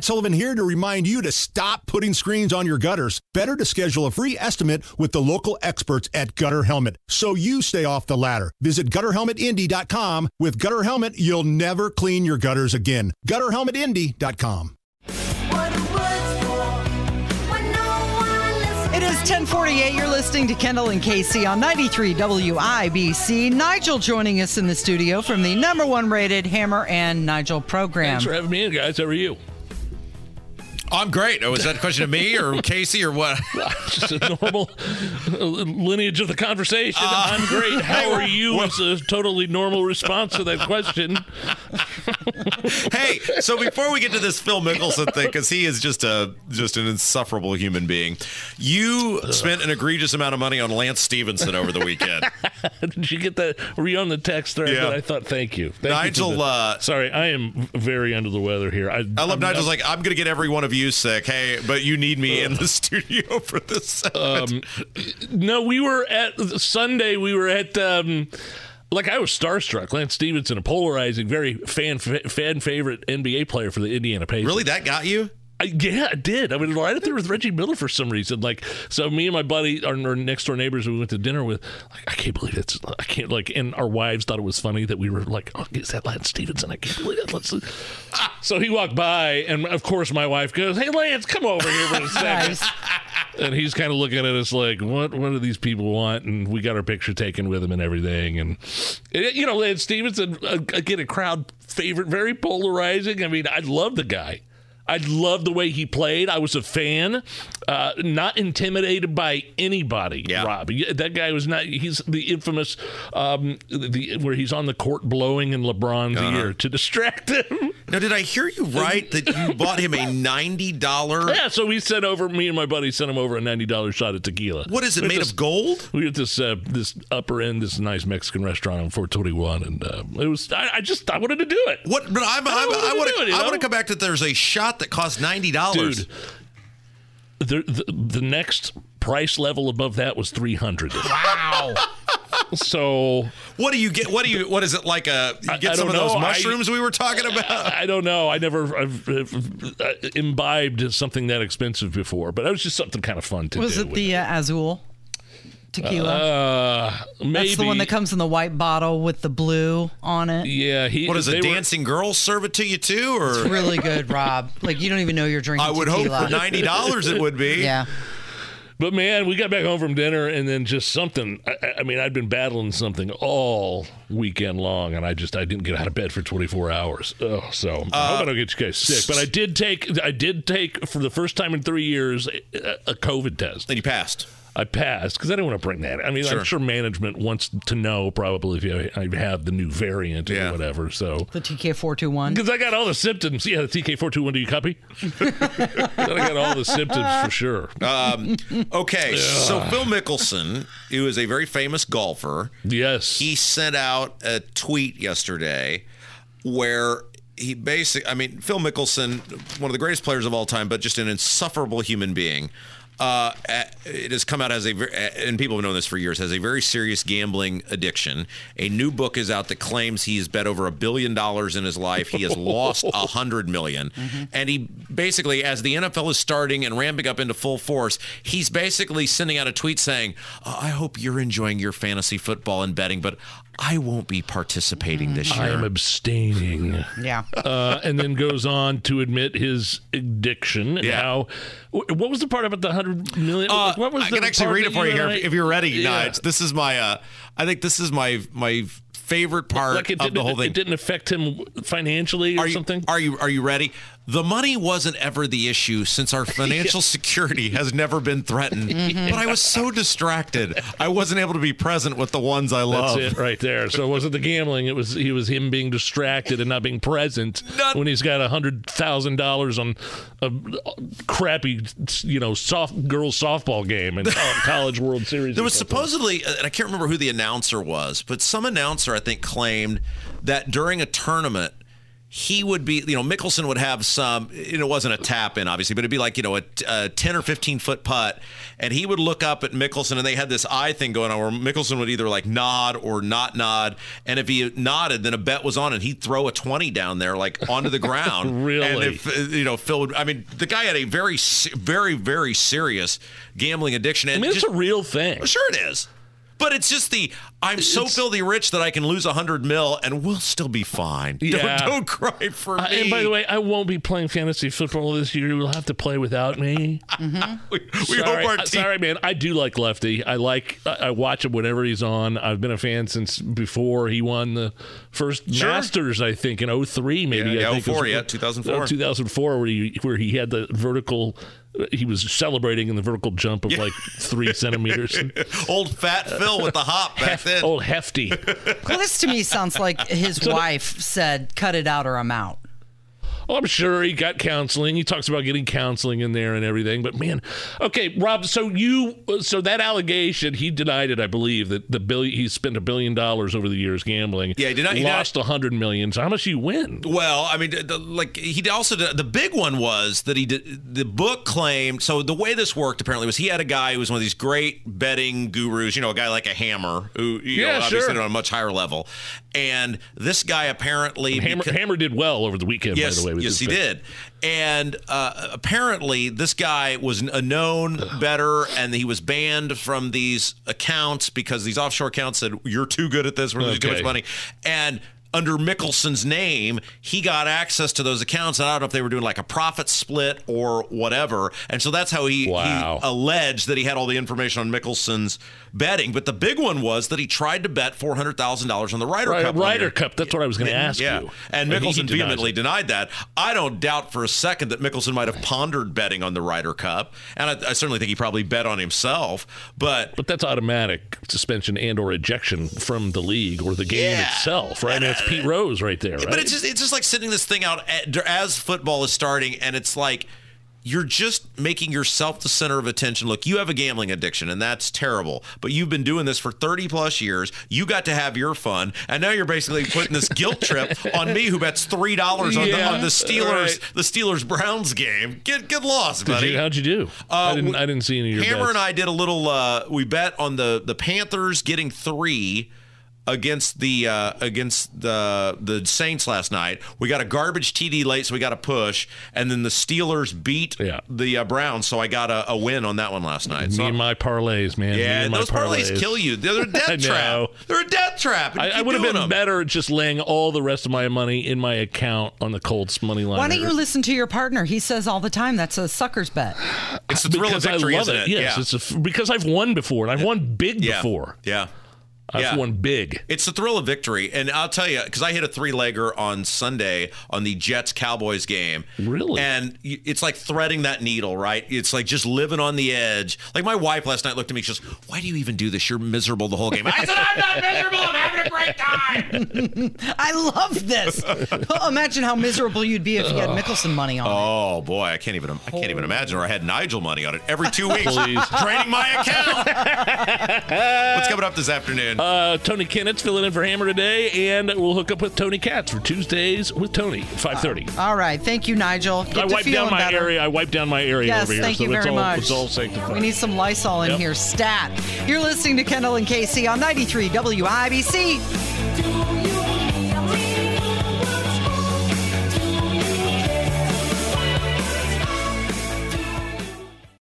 Matt Sullivan here to remind you to stop putting screens on your gutters. Better to schedule a free estimate with the local experts at Gutter Helmet so you stay off the ladder. Visit gutterhelmetindy.com. With Gutter Helmet, you'll never clean your gutters again. Gutterhelmetindy.com. It is 1048. You're listening to Kendall and Casey on 93 WIBC. Nigel joining us in the studio from the number one rated Hammer and Nigel program. Thanks for having me in, guys. How are you? I'm great. Oh, is that a question of me or Casey or what? Just a normal lineage of the conversation. Uh, I'm great. How are you? It's a totally normal response to that question. Hey, so before we get to this Phil Mickelson thing, because he is just a just an insufferable human being, you spent an egregious amount of money on Lance Stephenson over the weekend. Did you get that? Were you on the text thread? Yeah. That I thought. Thank you, Thank you Nigel, the- uh, sorry, I am very under the weather here. I, I love I'm- Nigel's like, I'm going to get every one of you sick. Hey, but you need me in the studio for this segment. No, we were at Sunday. We were at. Um, like I was starstruck. Lance Stephenson, a polarizing, very fan fan favorite NBA player for the Indiana Pacers. really, that got you? I, yeah, I did. I mean, right up there with Reggie Miller for some reason. Like, so me and my buddy, our, our next door neighbors, we went to dinner with. Like, I can't believe it's. I can't like, and our wives thought it was funny that we were like, "Oh, is that Lance Stephenson?" I can't believe it. Let's. Ah. So he walked by, and of course, my wife goes, "Hey, Lance, come over here for a second. And he's kind of looking at us like, "What? What do these people want?" And we got our picture taken with him and everything. And it- you know, Lance Stephenson, again, a crowd favorite, very polarizing. I mean, I love the guy. I loved the way he played. I was a fan, uh, not intimidated by anybody. Yeah. Rob, that guy was not. He's the infamous um, the where he's on the court blowing in LeBron's Uh-huh. ear to distract him. Now, did I hear you right that you bought him a ninety dollar? yeah, so we sent over. Me and my buddy sent him over a ninety dollars shot of tequila. What is it We made just- of gold? We at this uh, this upper end, this nice Mexican restaurant on 421, and uh, it was. I, I just I wanted to do it. What? But I'm, I I'm, I wanna do it, to. you I want to come back to. There's a shot that costs ninety dollars. Dude, the, the the next price level above that was 300. Wow. So What do you get? What do you? What is it like? A you get I some of don't those know. I- mushrooms we were talking about. I don't know. I never I've, I've, uh, imbibed something that expensive before, but it was just something kind of fun to Was do. it the uh, Azul tequila? uh, maybe That's the one that comes in the white bottle with the blue on it. Yeah, he. What is they it? were- Dancing girls serve it to you too, or it's Really good, Rob. Like you don't even know you're drinking I would tequila. hope for ninety dollars it would be. Yeah. But man, we got back home from dinner and then just something. I, I mean, I'd been battling something all weekend long, and I just I didn't get out of bed for 24 hours. Oh, so I hope I uh, don't get you guys sick. But I did take I did take for the first time in three years a, a COVID test. Then you passed. I passed because I didn't want to bring that. I mean, Sure. I'm sure management wants to know probably if you I have the new variant Yeah. or whatever. So. The TK421. Because I got all the symptoms. Yeah, the TK421, do you copy? I got all the symptoms for sure. Um, okay, so Phil Mickelson, who is a very famous golfer, yes. he sent out a tweet yesterday where he basically, I mean, Phil Mickelson, one of the greatest players of all time, but just an insufferable human being. Uh, it has come out as a, and people have known this for years, has a very serious gambling addiction. A new book is out that claims he's bet over a billion dollars in his life. He has lost a hundred million. and he basically, as the NFL is starting and ramping up into full force, he's basically sending out a tweet saying, "Uh, "I hope you're enjoying your fantasy football and betting, but I won't be participating this year. I am abstaining. Yeah. Uh, and then goes on to admit his addiction Yeah. how. What was the part about the hundred million? Uh, what was I can actually read it for you and here I- if, if you're ready. Yeah. Nige. This is my. Uh, I think this is my my favorite part Like of the whole thing. it didn't affect him financially or are you, something. Are you are you ready? The money wasn't ever the issue since our financial security has never been threatened. Mm-hmm. But I was so distracted, I wasn't able to be present with the ones I love. That's it right there. So it wasn't the gambling. It was he was him being distracted and not being present Not- when he's got a hundred thousand dollars on a crappy, you know, soft girls softball game and college World Series. There was supposedly, and I can't remember who the announcer was, but some announcer I think claimed that during a tournament he would be, you know, Mickelson would have some, you know, it wasn't a tap in, obviously, but it'd be like, you know, a, a 10 or 15 foot putt. And he would look up at Mickelson and they had this eye thing going on where Mickelson would either like nod or not nod. And if he nodded, then a bet was on and he'd throw a 20 down there, like onto the ground. Really? And if, uh, you know, Phil would, I mean, the guy had a very, very, very serious gambling addiction. And I mean, it's just- a real thing. Sure, it is. But it's just the I'm so filthy rich that I can lose a hundred mil and we'll still be fine. Yeah. Don't, don't cry for Uh, me. and by the way, I won't be playing fantasy football this year. You'll have to play without me. we, we sorry, hope our team. sorry, man. I do like Lefty. I like. I I watch him whenever he's on. I've been a fan since before he won the first Sure. Masters. I think in 03 maybe. Yeah, I yeah, think it was- 04, yeah, 2004. uh, 2004, where he where he had the vertical. He was celebrating in the vertical jump of like three centimeters. Old fat Phil with the hop back then. Old hefty. Well, this to me sounds like his wife said, "Cut it out or I'm out." Well, I'm sure he got counseling. He talks about getting counseling in there and everything. But man, okay, Rob. So you, so that allegation, he denied it. I believe that the billion he spent a billion dollars over the years gambling. Yeah, he denied- he lost a hundred million. So how much you win? Well, I mean, the, like he also did, the big one was that he did the book claimed. So the way this worked apparently was he had a guy who was one of these great betting gurus. You know, a guy like a Hammer who you Yeah, know, obviously sure. on a much higher level. And this guy apparently Hammer, beca- Hammer did well over the weekend. Yes, by the way, with yes, he did. And uh, apparently, this guy was a known better, and he was banned from these accounts because these offshore accounts said you're too good at this. We're losing too Okay. much money. And under Mickelson's name, he got access to those accounts. And I don't know if they were doing like a profit split or whatever. And so that's how he, Wow. he alleged that he had all the information on Mickelson's betting. But the big one was that he tried to bet four hundred thousand dollars on the Ryder Right, Cup. Ryder. Cup. That's what I was going to ask Yeah, you. and he Mickelson vehemently it. denied that. I don't doubt for a second that Mickelson might have pondered betting on the Ryder Cup, and I, I certainly think he probably bet on himself. But But that's automatic suspension and or ejection from the league or the game Yeah. itself, right? And that's Pete Rose right there, right? but it's just it's just like sitting this thing out at, as football is starting, and it's like. You're just making yourself the center of attention. Look, you have a gambling addiction, and that's terrible. But you've been doing this for 30 plus years. You got to have your fun, and now you're basically putting this guilt trip on me, who bets three dollars on, the, Yeah, on the Steelers, right. the Steelers Browns game. Get get lost, Did buddy. you, how'd you do? I didn't. I didn't see any of your Hammer bets. and I did a little. Uh, we bet on the the Panthers getting three against the uh, against the the Saints last night. We got a garbage TD late, so we got a push, and then the Steelers beat Yeah. the uh, Browns, so I got a, a win on that one last night. Me So, and my parlays, man. Yeah, and my those parlays kill you. They're a death trap. They're a death trap. I, I would have been them. better just laying all the rest of my money in my account on the Colts money line. Why don't you listen to your partner? He says all the time that's a sucker's bet. It's the thrill Because of victory, I love isn't it. it? Yes, yeah. it's a f because I've won before and I've won big yeah. before. Yeah. I've Yeah. won big. It's the thrill of victory. And I'll tell you, because I hit a three legger on Sunday on the Jets Cowboys game. Really? And it's like threading that needle, right? It's like just living on the edge. Like my wife last night looked at me, she goes, Why do you even do this? You're miserable the whole game. I said, I'm not miserable. I'm having a great time. I love this. Oh, imagine how miserable you'd be if you had Mickelson money on it. Oh boy, I can't even I can't even imagine. Or I had Nigel money on it every two weeks, Please. draining my account. What's coming up this afternoon? Uh, Tony Kennett's filling in for Hammer today, and we'll hook up with Tony Katz for Tuesdays with Tony, five thirty. All right. Thank you, Nigel. Get I to wiped down feeling my better. area. I wiped down my area Yes, over here. thank so you it's very all, much. It's all sanctified. We need some Lysol in Yep. here. Stat. You're listening to Kendall and Casey on 93 WIBC. Do